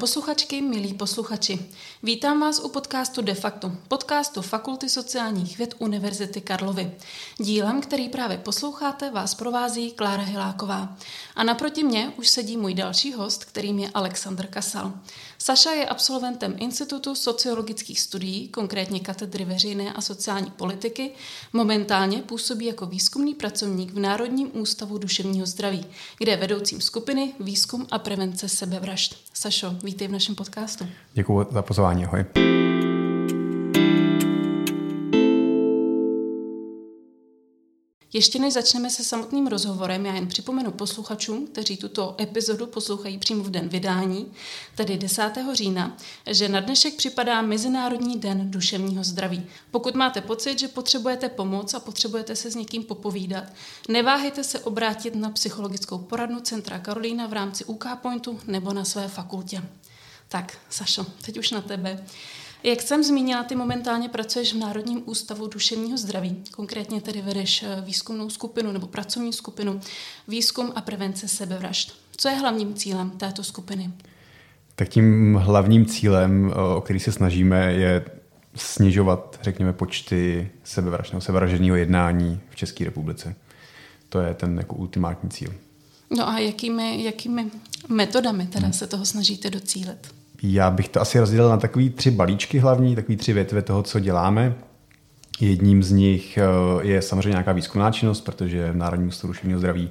Posluchačky, milí posluchači, vítám vás u podcastu De facto, podcastu Fakulty sociálních věd Univerzity Karlovy. Dílem, který právě posloucháte, vás provází Klára Hiláková. A naproti mě už sedí můj další host, kterým je Aleksandr Kasal. Saša je absolventem Institutu sociologických studií, konkrétně katedry veřejné a sociální politiky. Momentálně působí jako výzkumný pracovník v Národním ústavu duševního zdraví, kde je vedoucím skupiny Výzkum a prevence sebevražd. Sašo, vítej v našem podcastu. Děkuji za pozvání, ahoj. Ještě než začneme se samotným rozhovorem, já jen připomenu posluchačům, kteří tuto epizodu poslouchají přímo v den vydání, tedy 10. října, že na dnešek připadá Mezinárodní den duševního zdraví. Pokud máte pocit, že potřebujete pomoc a potřebujete se s někým popovídat, neváhejte se obrátit na psychologickou poradnu Centra Karolína v rámci UK Pointu nebo na své fakultě. Tak, Sašo, teď už na tebe. Jak jsem zmínila, ty momentálně pracuješ v Národním ústavu duševního zdraví. Konkrétně tedy vedeš eh, výzkumnou skupinu nebo pracovní skupinu Výzkum a prevence sebevražd. Co je hlavním cílem této skupiny? Tak tím hlavním cílem, eh, o který se snažíme, je snižovat, řekněme, počty sebevražd nebo sebevražedního jednání v České republice. To je ten jako ultimátní cíl. No a jakými, jakými metodami teda hmm. se toho snažíte docílit? Já bych to asi rozdělil na takový tři balíčky hlavní, takový tři větve toho, co děláme. Jedním z nich eh, je samozřejmě nějaká výzkumná činnost, protože v Národním ústavu duševního zdraví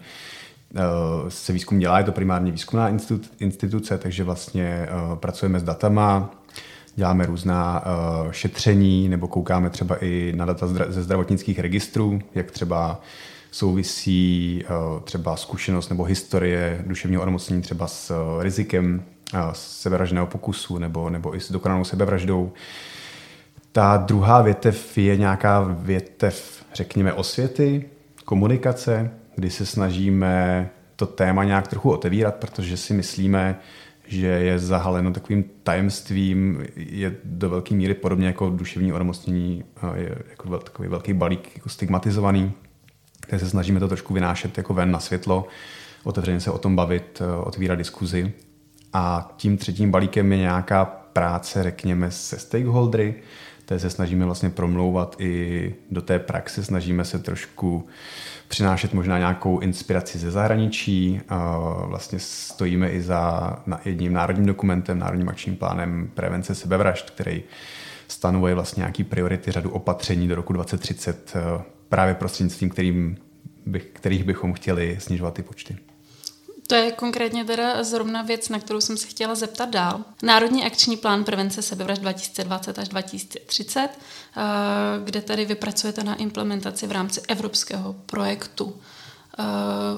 eh, se výzkum dělá, je to primárně výzkumná instituce, takže vlastně eh, pracujeme s datama, děláme různá šetření nebo koukáme třeba i na data ze zdravotnických registrů, jak třeba souvisí třeba zkušenost nebo historie duševního onemocnění třeba s rizikem sebevražného pokusu nebo, nebo i s dokonanou sebevraždou. Ta druhá větev je nějaká větev, řekněme, osvěty, komunikace, kdy se snažíme to téma nějak trochu otevírat, protože si myslíme, že je zahaleno takovým tajemstvím, je do velké míry podobně jako duševní onemocnění, je jako takový velký balík jako stigmatizovaný, kde se snažíme to trošku vynášet jako ven na světlo, otevřeně se o tom bavit, otvírat diskuzi. A tím třetím balíkem je nějaká práce, řekněme, se stakeholdery, které se snažíme vlastně promlouvat i do té praxe, snažíme se trošku přinášet možná nějakou inspiraci ze zahraničí. Vlastně stojíme i za jedním národním dokumentem, národním akčním plánem prevence sebevražd, který stanovuje vlastně nějaký priority, řadu opatření do roku 2030 právě prostřednictvím, kterým bych, kterých bychom chtěli snižovat ty počty. To je konkrétně teda zrovna věc, na kterou jsem se chtěla zeptat dál. Národní akční plán prevence sebevražd 2020 až 2030, eh, kde tady vypracujete na implementaci v rámci evropského projektu. Eh,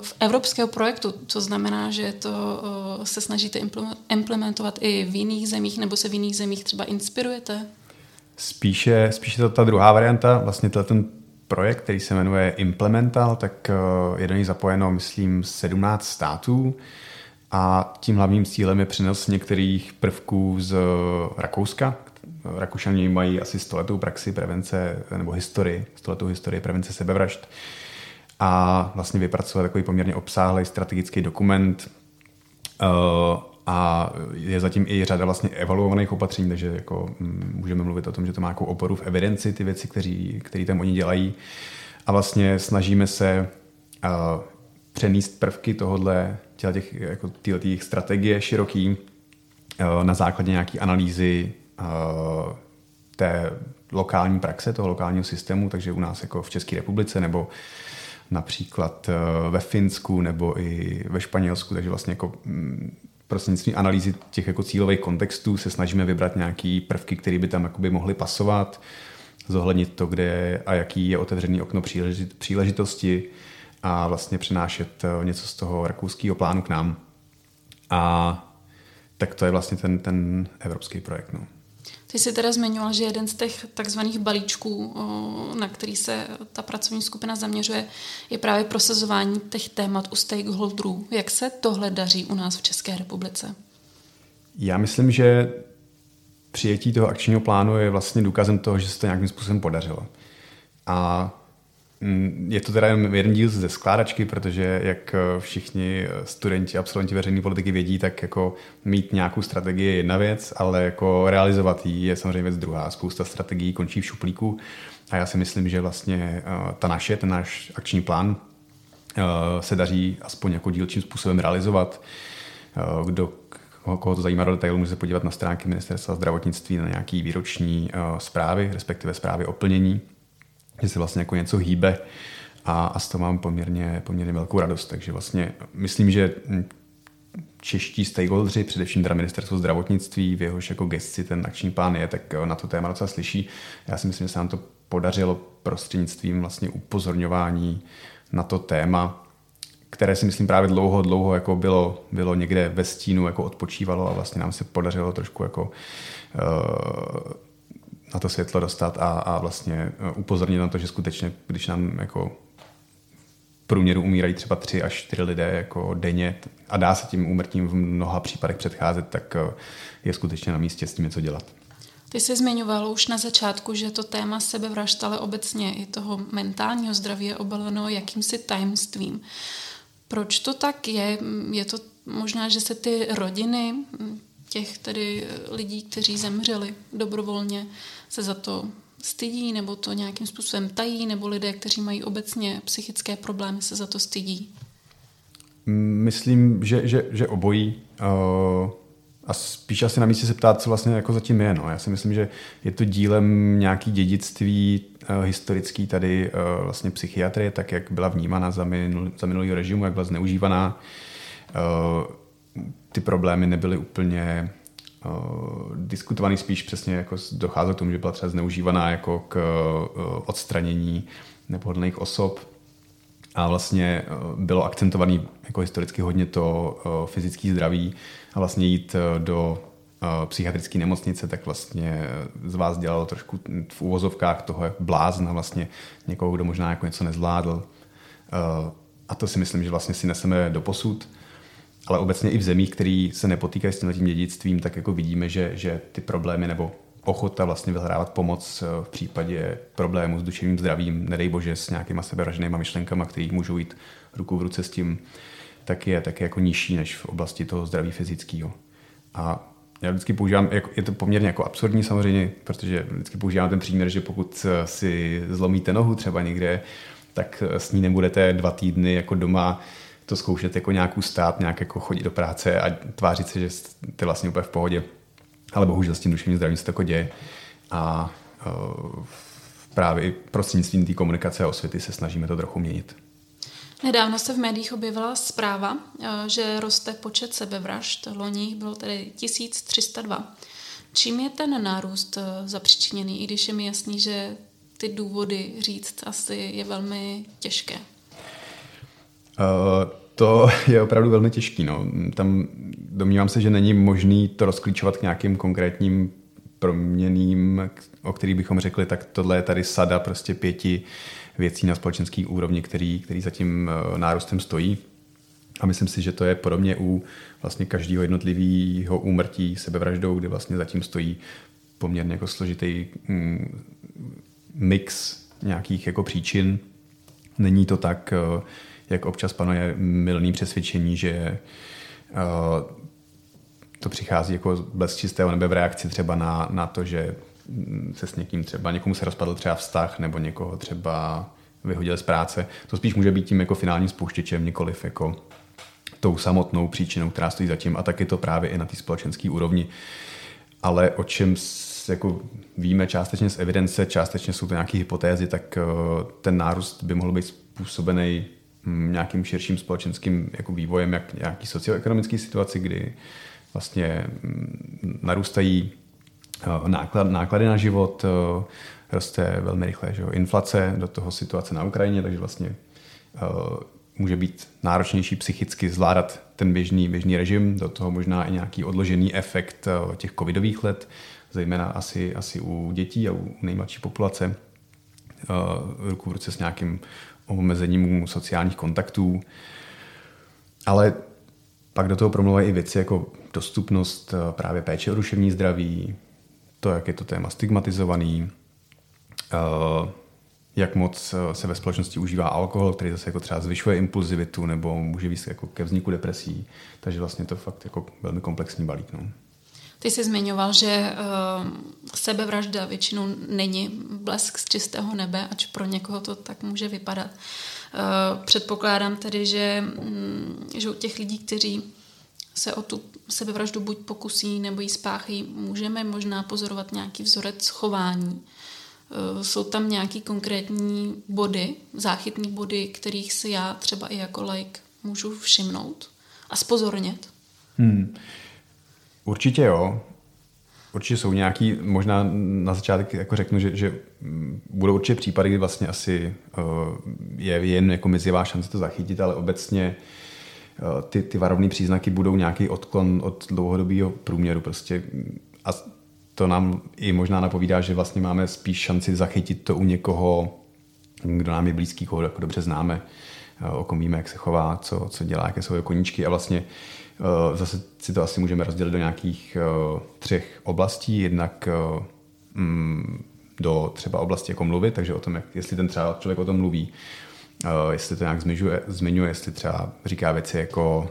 v evropského projektu, co znamená, že to eh, se snažíte implementovat i v jiných zemích, nebo se v jiných zemích třeba inspirujete? Spíše, spíše to ta druhá varianta, vlastně ten projekt, který se jmenuje Implemental, tak eh, je do něj zapojeno, myslím, 17 států a tím hlavním cílem je přenos některých prvků z Rakouska. Rakušani mají asi stoletou praxi prevence, nebo historii, stoletou historii prevence sebevražd a vlastně vypracovat takový poměrně obsáhlý strategický dokument eh, a je zatím i řada vlastně evaluovaných opatření, takže jako mm, můžeme mluvit o tom, že to má nějakou oporu v evidenci, ty věci, kteří, který tam oni dělají. A vlastně snažíme se uh, přenést prvky tohohle, těch, jako těch strategie široký uh, na základě nějaké analýzy uh, té lokální praxe, toho lokálního systému, takže u nás jako v České republice nebo například ve Finsku nebo i ve Španělsku, takže vlastně jako mm, prostřednictvím analýzy těch jako cílových kontextů se snažíme vybrat nějaký prvky, které by tam jakoby mohly pasovat, zohlednit to, kde a jaký je otevřený okno příležitosti a vlastně přenášet eh, něco z toho rakouského plánu k nám. A tak to je vlastně ten, ten evropský projekt. No. Ty jsi teda zmiňoval, že jeden z těch takzvaných balíčků, na který se ta pracovní skupina zaměřuje, je právě prosazování těch témat u stakeholderů. Jak se tohle daří u nás v České republice? Já myslím, že přijetí toho akčního plánu je vlastně důkazem toho, že se to nějakým způsobem podařilo. A je to teda jen jeden díl ze skládačky, protože jak eh, všichni studenti, absolventi veřejné politiky vědí, tak jako mít nějakou strategii je jedna věc, ale jako realizovat ji je samozřejmě věc druhá. Spousta strategií končí v šuplíku a já si myslím, že vlastně eh, ta naše, ten náš akční plán eh, se daří aspoň jako dílčím způsobem realizovat. Kdo koho to zajímá do detailu, může se podívat na stránky Ministerstva zdravotnictví na nějaký výroční zprávy, respektive zprávy o plnění že se vlastně jako něco hýbe a, a z toho mám poměrně, poměrně velkou radost. Takže vlastně myslím, že čeští stakeholdři, především teda ministerstvo zdravotnictví, v jehož jako gesci ten akční plán je, tak na to téma docela slyší. Já si myslím, že se nám to podařilo prostřednictvím vlastně upozorňování na to téma, které si myslím právě dlouho, dlouho jako bylo, bylo někde ve stínu, jako odpočívalo a vlastně nám se podařilo trošku jako uh, na to světlo dostat a, a vlastně e, upozornit na to, že skutečně, když nám jako průměru umírají třeba tři až čtyři lidé jako denně a dá se tím úmrtím v mnoha případech předcházet, tak e, je skutečně na místě s tím něco dělat. Ty jsi zmiňoval už na začátku, že to téma sebevražd, ale obecně i toho mentálního zdraví je obaleno jakýmsi tajemstvím. Proč to tak je? Je to možná, že se ty rodiny těch tedy lidí, kteří zemřeli dobrovolně, se za to stydí nebo to nějakým způsobem tají, nebo lidé, kteří mají obecně psychické problémy, se za to stydí? Myslím, že, že, že obojí. Uh, a spíš asi na místě se ptát, co vlastně jako zatím je. No. Já si myslím, že je to dílem nějaký dědictví uh, historický tady uh, vlastně psychiatrie, tak jak byla vnímána za, minul, za minulý režimu, jak byla zneužívaná. Ty problémy nebyly úplně uh, diskutovaný spíš přesně jako docházelo k tomu, že byla třeba zneužívaná jako k uh, odstranění nepohodlných osob a vlastně uh, bylo akcentovaný jako historicky hodně to uh, fyzické zdraví a vlastně jít uh, do psychiatrické nemocnice, tak vlastně z vás dělalo trošku v úvozovkách toho blázna, vlastně někoho, kdo možná jako něco nezvládl. A to si myslím, že vlastně si neseme do posud ale obecně i v zemích, které se nepotýkají s tím dědictvím, tak jako vidíme, že, že ty problémy nebo ochota vlastně vyhrávat pomoc eh, v případě problémů s duševním zdravím, nedej bože s nějakýma sebevraženýma myšlenkama, které můžou jít ruku v ruce s tím, tak je, tak je jako nižší než v oblasti toho zdraví fyzického. A já vždycky používám, je to poměrně jako absurdní samozřejmě, protože vždycky používám ten příměr, že pokud eh, si zlomíte nohu třeba někde, tak eh, s ní nebudete dva týdny jako doma to zkoušet jako nějakou stát, nějak jako chodit do práce a tvářit se, že jste vlastně úplně v pohodě. Ale bohužel s tím duševním zdravím se to jako děje. A uh, právě prostřednictvím té komunikace a osvěty se snažíme to trochu měnit. Nedávno se v médiích objevila zpráva, e, že roste počet sebevražd. Loni bylo tedy 1302. Čím je ten nárůst e, zapříčiněný, i když je mi jasný, že ty důvody říct asi je velmi těžké? Uh, to je opravdu velmi těžký. No. Tam domnívám se, že není možný to rozklíčovat k nějakým konkrétním proměným, o kterých bychom řekli, tak tohle je tady sada prostě pěti věcí na společenský úrovni, který, který za tím eh, nárůstem stojí. A myslím si, že to je podobně u vlastně každého jednotlivého úmrtí sebevraždou, kde vlastně zatím stojí poměrně jako složitý mm, mix nějakých jako příčin. Není to tak, eh, jak občas panuje milný přesvědčení, že uh, to přichází jako bez čistého nebe v reakci třeba na, na to, že se s někým třeba, někomu se rozpadl třeba vztah nebo někoho třeba vyhodil z práce. To spíš může být tím jako finálním spouštěčem, nikoliv jako tou samotnou příčinou, která stojí zatím a taky to právě i na té společenské úrovni. Ale o čem jako víme částečně z evidence, částečně jsou to nějaké hypotézy, tak eh, ten nárůst by mohl být způsobený Mm, nějakým širším společenským jako vývojem, jak nějaký socioekonomický situaci, kdy vlastně narůstají eh, náklad, náklady na život, eh, roste velmi rychle že jo, inflace, do toho situace na Ukrajině, takže vlastně uh, může být náročnější psychicky zvládat ten běžný, běžný režim, do toho možná i nějaký odložený efekt těch covidových let, zejména asi, asi u dětí a u nejmladší populace, ruku v ruce s nějakým omezením sociálních kontaktů. Ale pak do toho promluvají i věci jako dostupnost eh, právě péče o duševní zdraví, to, jak je to téma stigmatizovaný, eh, jak moc se ve společnosti užívá alkohol, který zase jako třeba zvyšuje impulzivitu nebo může víc jako ke vzniku depresí. Takže vlastně to fakt jako velmi komplexní balík. No. Ty jsi zmiňoval, že uh, sebevražda většinou není blesk z čistého nebe, ač pro někoho to tak může vypadat. Uh, předpokládám tedy, že, um, že u těch lidí, kteří se o tu sebevraždu buď pokusí nebo ji spáchají, můžeme možná pozorovat nějaký vzorec chování. Uh, jsou tam nějaký konkrétní body, záchytní body, kterých si já třeba i jako like můžu všimnout a spozornět? Hmm. Určitě jo. Určitě jsou nějaký, možná na začátek jako řeknu, že, že budou určitě případy, kdy vlastně asi uh, je jen jako mizivá šance to zachytit, ale obecně uh, ty, ty varovné příznaky budou nějaký odklon od dlouhodobého průměru prostě a to nám i možná napovídá, že vlastně máme spíš šanci zachytit to u někoho, kdo nám je blízký, koho jako dobře známe, uh, o kom víme, jak se chová, co, co dělá, jaké jsou jeho koníčky a vlastně Eh, zase si to asi můžeme rozdělit do nějakých eh, třech oblastí. Jednak eh, mm, do třeba oblasti jako mluvit, takže o tom, jak, jestli ten třeba člověk o tom mluví, jestli to nějak zmiňuje, zmiňuje jestli třeba říká věci jako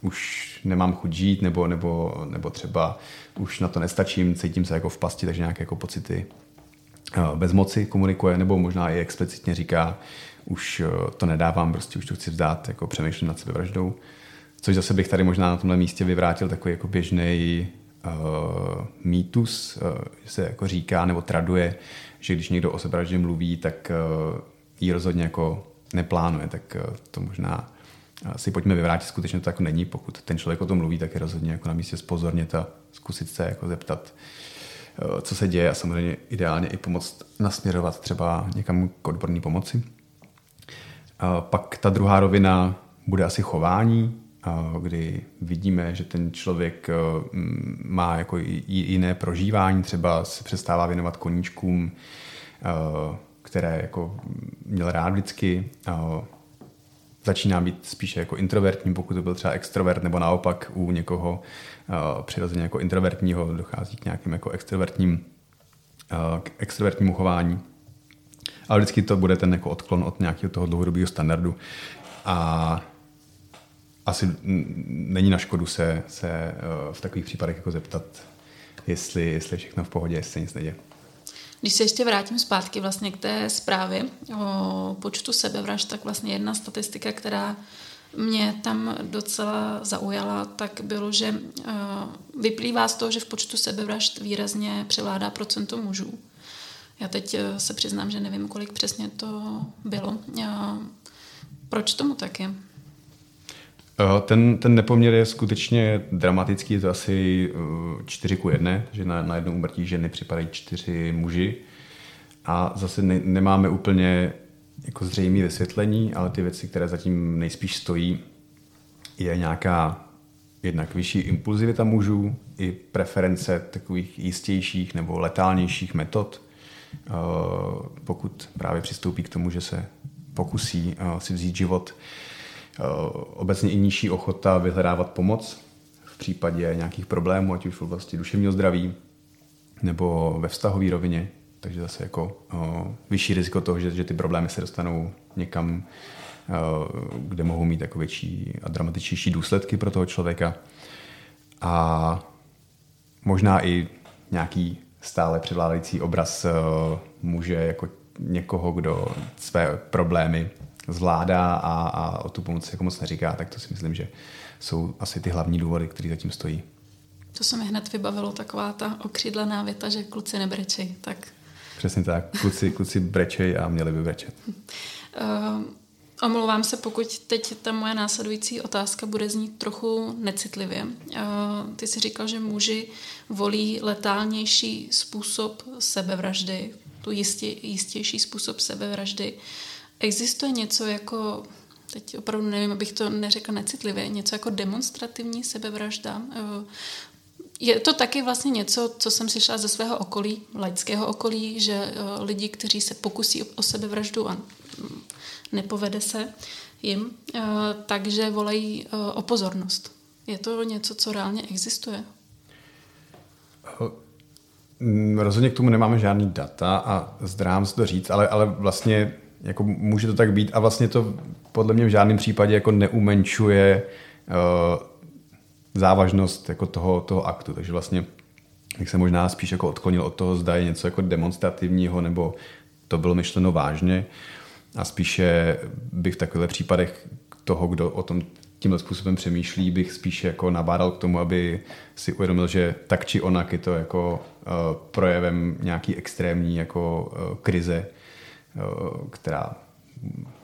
už nemám chuť žít, nebo, nebo, nebo třeba už na to nestačím, cítím se jako v pasti, takže nějaké jako pocity uh, bezmoci komunikuje, nebo možná i explicitně říká, už to nedávám, prostě už to chci vzdát, jako přemýšlím nad sebevraždou. Což zase bych tady možná na tomhle místě vyvrátil takový jako běžný uh, mýtus, uh, se jako říká nebo traduje, že když někdo o sebevraždě mluví, tak uh, ji rozhodně jako neplánuje, tak uh, to možná si pojďme vyvrátit, skutečně to jako není, pokud ten člověk o tom mluví, tak je rozhodně jako na místě spozornět a zkusit se jako zeptat, co se děje a samozřejmě ideálně i pomoct nasměrovat třeba někam k odborné pomoci. Pak ta druhá rovina bude asi chování, kdy vidíme, že ten člověk eh, má jako jiné prožívání, třeba se přestává věnovat koníčkům, eh, které jako měl rád vždycky, začíná být spíše jako introvertní, pokud to byl třeba extrovert, nebo naopak u někoho eh, přirozeně jako introvertního dochází k nějakým jako extrovertním, k extrovertnímu chování. Ale vždycky to bude ten jako odklon od nějakého toho dlouhodobého standardu. A asi není na škodu se, se eh, v takových případech jako zeptat, jestli, jestli je všechno v pohodě, jestli se nic neděje. Když se ještě vrátím zpátky vlastně k té zprávě o počtu sebevražd, tak vlastně jedna statistika, která mě tam docela zaujala, tak bylo, že eh, vyplývá z toho, že v počtu sebevražd výrazně převládá procento mužů. Já teď eh, se přiznám, že nevím, kolik přesně to bylo. Proč tomu tak je? Eh, ten, ten nepoměr je skutečně dramatický, je to asi 4 eh, ku 1, že na, na jednou umrtí ženy připadají čtyři muži. A zase ne, nemáme úplně jako zřejmé vysvětlení, ale ty věci, které zatím nejspíš stojí, je nějaká jednak vyšší impulzivita mužů, i preference takových jistějších nebo letálnějších metod, eh, pokud právě přistoupí k tomu, že se pokusí si vzít život. Eh, obecně i nižší ochota vyhledávat pomoc v případě nějakých problémů, ať už v oblasti duševního zdraví nebo ve vztahové rovině. Takže zase jako o, eh, vyšší riziko toho, že, že ty problémy se dostanou někam, o, eh, kde mohou mít jako větší a dramatičnější důsledky pro toho člověka. A možná i nějaký stále převládající obraz o, může jako někoho, kdo své problémy zvládá a, a o tu pomoc jako moc neříká, tak to si myslím, že jsou asi ty hlavní důvody, které zatím stojí. To se mi hned vybavilo taková ta okřídlená věta, že kluci nebrečej. Tak... Přesně tak. Kluci, kluci brečej a měli by brečet. Uh, omlouvám se, pokud teď ta moje následující otázka bude znít trochu necitlivě. Uh, ty jsi říkal, že muži volí letálnější způsob sebevraždy, tu jistě, jistější způsob sebevraždy. Uh, Existuje něco jako, teď opravdu nevím, abych to neřekla necitlivě, něco jako demonstrativní sebevražda? Eh, je to taky vlastně něco, co jsem slyšela ze svého okolí, laického okolí, že eh, lidi, kteří se pokusí o sebevraždu a mm, nepovede se jim, eh, takže volají o pozornost. Je to něco, co reálně existuje? Mm, rozhodně k tomu nemáme žádný data a zdrám se to říct, ale, ale vlastně jako může to tak být a vlastně to podle mě v žádném případě jako neumenčuje uh, závažnost jako toho, toho aktu. Takže vlastně jak se možná spíš jako odklonil od toho, zda je něco jako demonstrativního, nebo to bylo myšleno vážně. A spíše bych v takových případech toho, kdo o tom tímhle způsobem přemýšlí, bych spíše jako nabádal k tomu, aby si uvědomil, že tak či onak je to jako uh, projevem nějaký extrémní jako uh, krize, která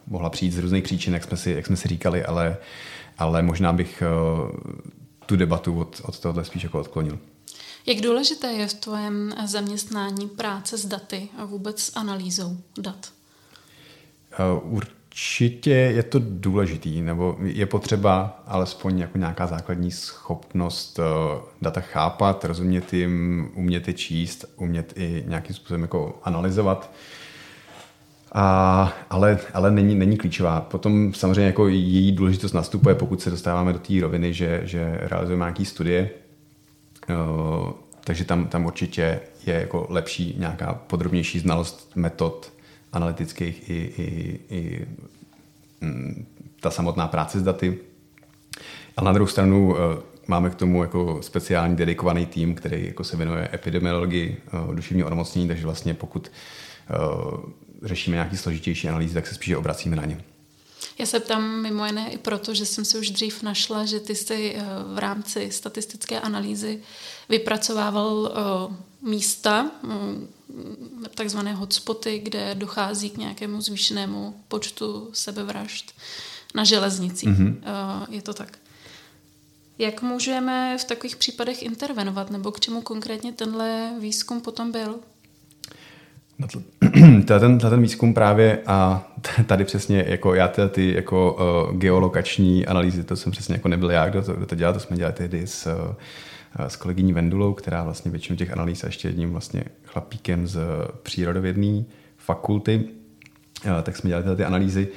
mohla přijít z různých příčin, jak jsme si, jak jsme si říkali, ale, ale možná bych uh, tu debatu od, od tohohle spíš jako odklonil. Jak důležité je v tvém zaměstnání práce s daty a vůbec s analýzou dat? Uh, Určitě je to důležitý, nebo je potřeba alespoň jako nějaká základní schopnost data chápat, rozumět jim, umět je číst, umět i nějakým způsobem jako analyzovat. A, ale, ale není, není klíčová. Potom samozřejmě jako její důležitost nastupuje, pokud se dostáváme do té roviny, že, že realizujeme nějaké studie. Uh, takže tam, tam určitě je jako lepší nějaká podrobnější znalost metod analytických i, i, i mm, ta samotná práce s daty. Ale na druhou stranu eh, máme k tomu jako speciální dedikovaný tým, který jako se věnuje epidemiologii eh, duševního onemocnění, takže vlastně pokud eh, řešíme nějaký složitější analýzy, tak se spíše obracíme na ně. Já se ptám mimo jiné i proto, že jsem si už dřív našla, že ty jsi v rámci statistické analýzy vypracovával místa, takzvané hotspoty, kde dochází k nějakému zvýšenému počtu sebevražd na železnicích. Mm-hmm. Je to tak. Jak můžeme v takových případech intervenovat, nebo k čemu konkrétně tenhle výzkum potom byl? No ten, ten výzkum právě a tady přesně jako já ty, ty jako uh, geolokační analýzy, to jsem přesně jako nebyl já, kdo to, kdo to dělal, to jsme dělali tehdy s uh, s kolegyní Vendulou, která vlastně většinu těch analýz a ještě jedním vlastně chlapíkem z přírodovědné fakulty, tak jsme dělali ty analýzy.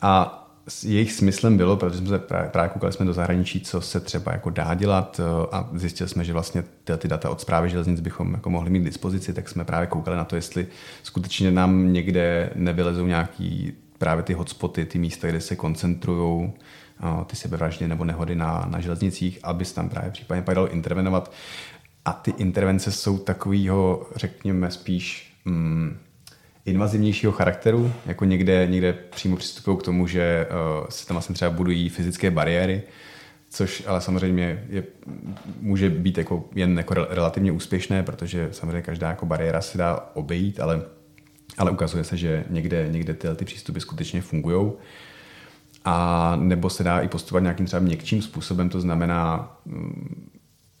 A jejich smyslem bylo, protože jsme se právě, právě koukali jsme do zahraničí, co se třeba jako dá dělat a zjistili jsme, že vlastně ty, ty data od zprávy železnic bychom jako mohli mít k dispozici, tak jsme právě koukali na to, jestli skutečně nám někde nevylezou nějaký právě ty hotspoty, ty místa, kde se koncentrují ty sebevraždy nebo nehody na, na železnicích, aby se tam právě případně pak dalo intervenovat. A ty intervence jsou takového, řekněme, spíš mm, invazivnějšího charakteru, jako někde, někde přímo přistupují k tomu, že uh, se tam vlastně třeba budují fyzické bariéry, což ale samozřejmě je, může být jako jen jako relativně úspěšné, protože samozřejmě každá jako bariéra se dá obejít, ale, ale ukazuje se, že někde, někde tyhle ty přístupy skutečně fungují a nebo se dá i postupovat nějakým třeba měkčím způsobem, to znamená mm,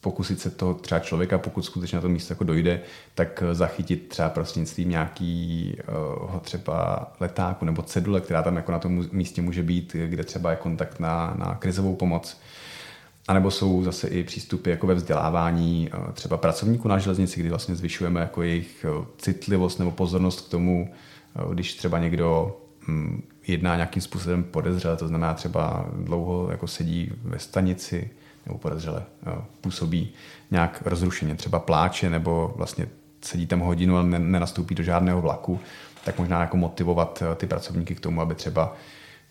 pokusit se toho třeba člověka, pokud skutečně na to místo jako dojde, tak zachytit třeba prostřednictvím nějakého třeba letáku nebo cedule, která tam jako na tom místě může být, kde třeba je kontakt na, na krizovou pomoc. A nebo jsou zase i přístupy jako ve vzdělávání eh, třeba pracovníků na železnici, kdy vlastně zvyšujeme jako jejich eh, citlivost nebo pozornost k tomu, eh, když třeba někdo hm, jedná nějakým způsobem podezřele, to znamená třeba dlouho jako sedí ve stanici nebo podezřele působí nějak rozrušeně, třeba pláče nebo vlastně sedí tam hodinu a nenastoupí do žádného vlaku, tak možná jako motivovat eh, ty pracovníky k tomu, aby třeba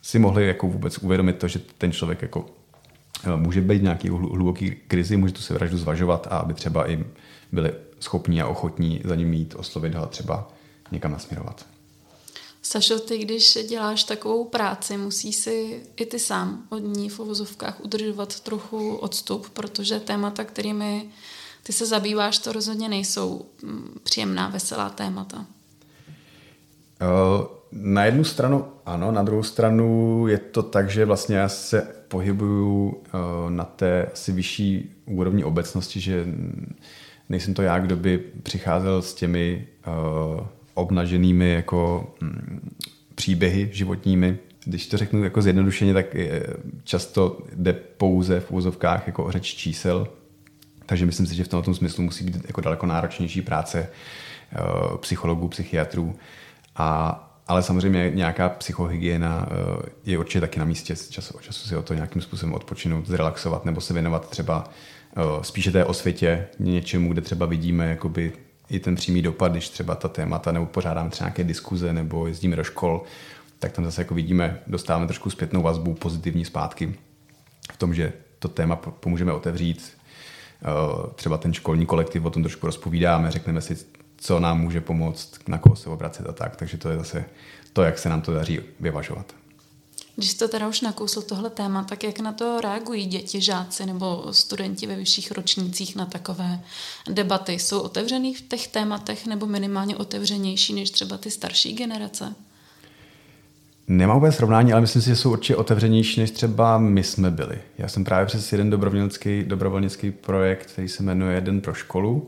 si mohli jako vůbec uvědomit to, že ten člověk jako eh, může být nějaký hluboký krizi, může tu se vraždu zvažovat a aby třeba i byli schopní a ochotní za ním mít, oslovit ho a třeba někam nasměrovat. Sašo, ty když děláš takovou práci, musí si i ty sám od ní v uvozovkách udržovat trochu odstup, protože témata, kterými ty se zabýváš, to rozhodně nejsou mm, příjemná, veselá témata. Na jednu stranu ano, na druhou stranu je to tak, že vlastně já se pohybuju na té asi vyšší úrovni obecnosti, že nejsem to já, kdo by přicházel s těmi obnaženými jako mm, příběhy životními. Když to řeknu jako zjednodušeně, tak často jde pouze v úzovkách jako o řeč čísel, takže myslím si, že v tomto smyslu musí být jako daleko náročnější práce uh, psychologů, psychiatrů. A, ale samozřejmě nějaká psychohygiena uh, je určitě taky na místě z času od času si o to nějakým způsobem odpočinout, zrelaxovat nebo se věnovat třeba uh, spíše té osvětě, něčemu, kde třeba vidíme jakoby i ten přímý dopad, když třeba ta témata, nebo pořádáme třeba nějaké diskuze, nebo jezdíme do škol, tak tam zase jako vidíme, dostáváme trošku zpětnou vazbu, pozitivní zpátky v tom, že to téma pomůžeme otevřít. Eh, třeba ten školní kolektiv o tom trošku rozpovídáme, řekneme si, co nám může pomoct, na koho se obracet a tak. Takže to je zase to, jak se nám to daří vyvažovat. Když to teda už nakousl tohle téma, tak jak na to reagují děti, žáci nebo studenti ve vyšších ročnících na takové debaty? Jsou otevřený v těch tématech nebo minimálně otevřenější než třeba ty starší generace? Nemám úplně srovnání, ale myslím si, že jsou určitě otevřenější, než třeba my jsme byli. Já jsem právě přes jeden dobrovolnický, dobrovolnický projekt, který se jmenuje Jeden pro školu,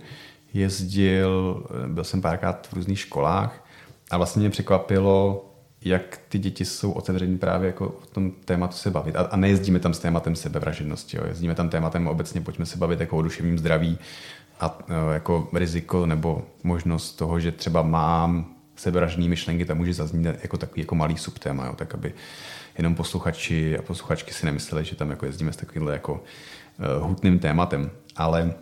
jezdil, byl jsem párkrát v různých školách a vlastně mě překvapilo, jak ty děti jsou otevření právě jako o tom tématu se bavit. A, a nejezdíme tam s tématem sebevražednosti, jo. jezdíme tam tématem obecně, pojďme se bavit jako o duševním zdraví a e, jako riziko nebo možnost toho, že třeba mám sebevražedné myšlenky, tam může zaznít jako takový jako malý subtéma, jo, tak aby jenom posluchači a posluchačky si nemysleli, že tam jako jezdíme s takovýmhle jako uh, hutným tématem. Ale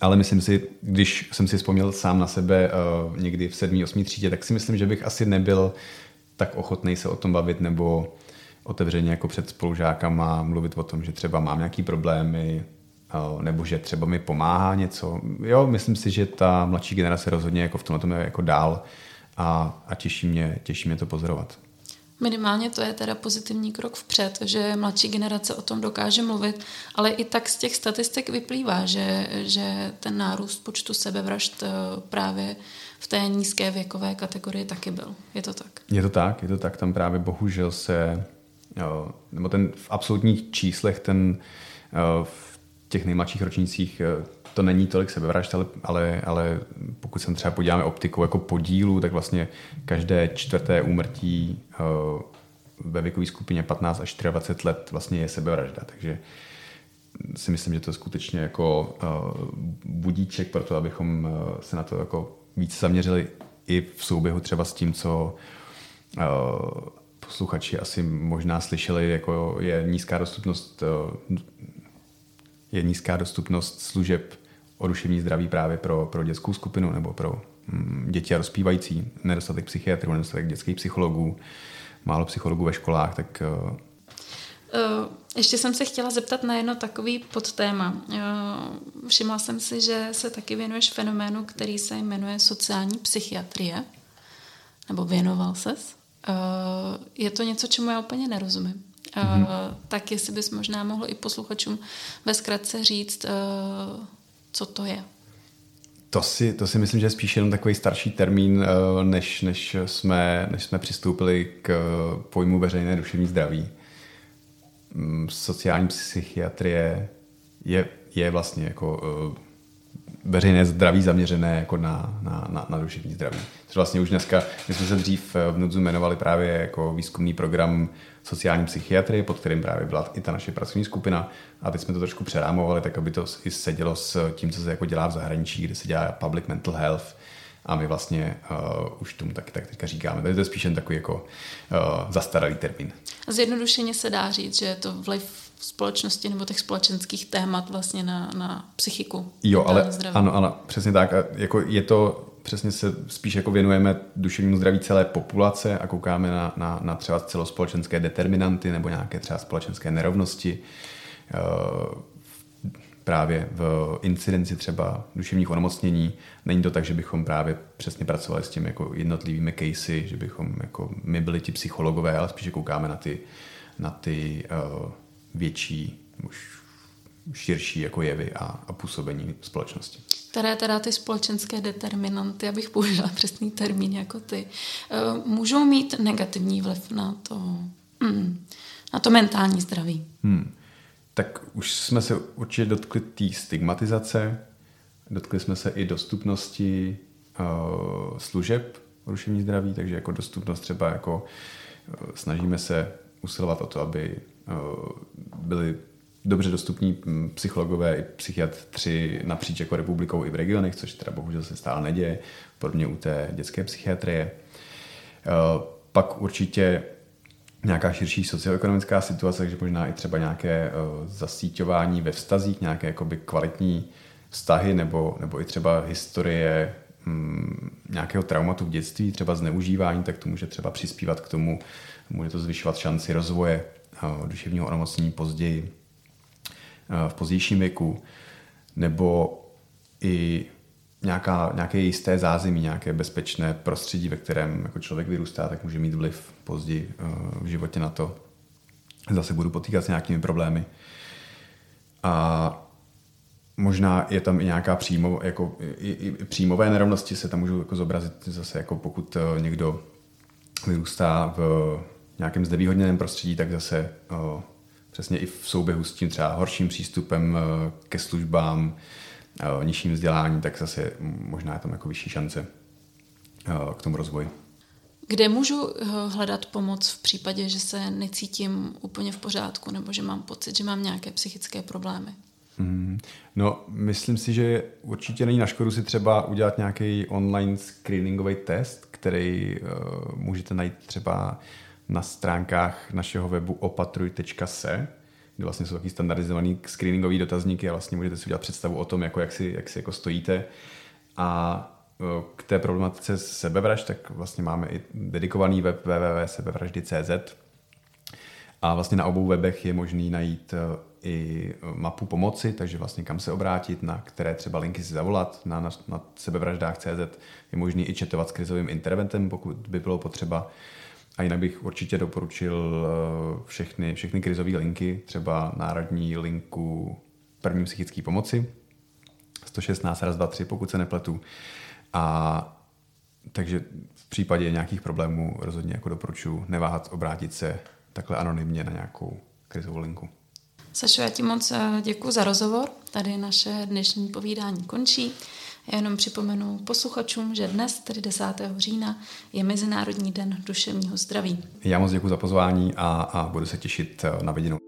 ale myslím si, když jsem si vzpomněl sám na sebe uh, někdy v 7. 8. třídě, tak si myslím, že bych asi nebyl tak ochotný se o tom bavit nebo otevřeně jako před spolužákama mluvit o tom, že třeba mám nějaký problémy, nebo že třeba mi pomáhá něco. Jo, myslím si, že ta mladší generace rozhodně jako v tomhle je jako dál a, a těší, mě, těší mě to pozorovat. Minimálně to je teda pozitivní krok vpřed, že mladší generace o tom dokáže mluvit, ale i tak z těch statistik vyplývá, že, že ten nárůst počtu sebevražd eh, právě v té nízké věkové kategorii taky byl. Je to tak? Je to tak, je to tak. Tam právě bohužel se, nebo ten v absolutních číslech ten v těch nejmladších ročnících to není tolik sebevražd, ale, ale, ale pokud se třeba podíváme optikou jako podílu, tak vlastně každé čtvrté úmrtí ve věkové skupině 15 až 24 let vlastně je sebevražda. Takže si myslím, že to je skutečně jako budíček pro to, abychom se na to jako více zaměřili i v souběhu třeba s tím, co uh, posluchači asi možná slyšeli, jako je nízká dostupnost uh, je nízká dostupnost služeb o duševní zdraví právě pro, pro dětskou skupinu nebo pro mm, děti a rozpívající, nedostatek psychiatrů, nedostatek dětských psychologů, málo psychologů ve školách, tak uh, ještě jsem se chtěla zeptat na jedno takový podtéma. Všimla jsem si, že se taky věnuješ fenoménu, který se jmenuje sociální psychiatrie. Nebo věnoval ses. Je to něco, čemu já úplně nerozumím. Mm-hmm. Tak jestli bys možná mohl i posluchačům ve zkratce říct, co to je? To si, to si myslím, že je spíš jenom takový starší termín, eh, než, než, jsme, než jsme přistoupili k pojmu veřejné duševní zdraví. Mm, sociální psychiatrie je, je vlastně jako eh, veřejné zdraví zaměřené jako na, na, na, na duševní zdraví. Což vlastně už dneska, my jsme se dřív v NUDZu jmenovali právě jako výzkumný program sociální psychiatrie, pod kterým právě byla i ta naše pracovní skupina. A teď jsme to trošku přerámovali, tak aby to i sedělo s tím, co se jako dělá v zahraničí, kde se dělá public mental health, a my vlastně uh, už tomu taky tak teďka říkáme. Takže to je spíš jen takový jako uh, zastaralý termín. Zjednodušeně se dá říct, že je to vliv společnosti nebo těch společenských témat vlastně na, na psychiku. Jo, ale zdraví. ano, ano, přesně tak. A jako je to, přesně se spíš jako věnujeme duševnímu zdraví celé populace a koukáme na, na, na třeba celospolečenské determinanty nebo nějaké třeba společenské nerovnosti. Uh, právě v incidenci třeba duševních onemocnění. Není to tak, že bychom právě přesně pracovali s těmi jako jednotlivými casey, že bychom jako my byli ti psychologové, ale spíše koukáme na ty, na ty uh, větší, už širší jako jevy a, a působení společnosti. Které teda ty společenské determinanty, abych použila přesný termín jako ty, uh, můžou mít negativní vliv na to, mm, na to mentální zdraví. Hmm tak už jsme se určitě dotkli té stigmatizace, dotkli jsme se i dostupnosti uh, služeb rušení zdraví, takže jako dostupnost třeba jako uh, snažíme se usilovat o to, aby uh, byly dobře dostupní hm, psychologové i psychiatři napříč jako republikou i v regionech, což teda bohužel se stále neděje, podobně u té dětské psychiatrie. Pak určitě nějaká širší socioekonomická situace, takže možná i třeba nějaké uh, zasíťování ve vztazích, nějaké jakoby kvalitní vztahy nebo, nebo i třeba historie mm, nějakého traumatu v dětství, třeba zneužívání, tak to může třeba přispívat k tomu, může to zvyšovat šanci rozvoje duševního onemocnění později, v pozdějším věku, nebo i nějaká, nějaké jisté zázemí, nějaké bezpečné prostředí, ve kterém jako člověk vyrůstá, tak může mít vliv později v životě na to. Zase budu potýkat s nějakými problémy. A možná je tam i nějaká příjmo, jako, i, i příjmové nerovnosti se tam můžou jako zobrazit zase, jako pokud eh, někdo vyrůstá v nějakém znevýhodněném prostředí, tak zase o, eh, přesně i v souběhu s tím třeba horším přístupem eh, ke službám, nižším vzdělání, tak zase možná je tam jako vyšší šance o, k tomu rozvoji. Kde můžu hledat pomoc v případě, že se necítím úplně v pořádku nebo že mám pocit, že mám nějaké psychické problémy? Mm, no, myslím si, že určitě není na škodu si třeba udělat nějaký online screeningový test, který uh, můžete najít třeba na stránkách našeho webu opatruj.se, vlastně jsou taky standardizovaný screeningový dotazníky a vlastně můžete si udělat představu o tom, jako jak, si, jak si jako stojíte. A uh, k té problematice sebevražd, tak vlastně máme i dedikovaný web www.sebevraždy.cz a vlastně na obou webech je možný najít uh, i mapu pomoci, takže vlastně kam se obrátit, na které třeba linky si zavolat, na, na, na sebevraždách.cz je možný i četovat s krizovým interventem, pokud by bylo potřeba. A jinak bych určitě doporučil eh, všechny, všechny krizové linky, třeba národní linku první psychické pomoci, 116 raz 2, 3, pokud se nepletu. A takže v případě nějakých problémů rozhodně jako doporučuji neváhat obrátit se takhle anonymně na nějakou krizovou linku. Sašo, já ti moc eh, děkuji za rozhovor. Tady naše dnešní povídání končí. Já jenom připomenu posluchačům, že dnes, tedy 10. října, je Mezinárodní den duševního zdraví. Já moc děkuji za pozvání a, a budu se těšit eh, na viděnou.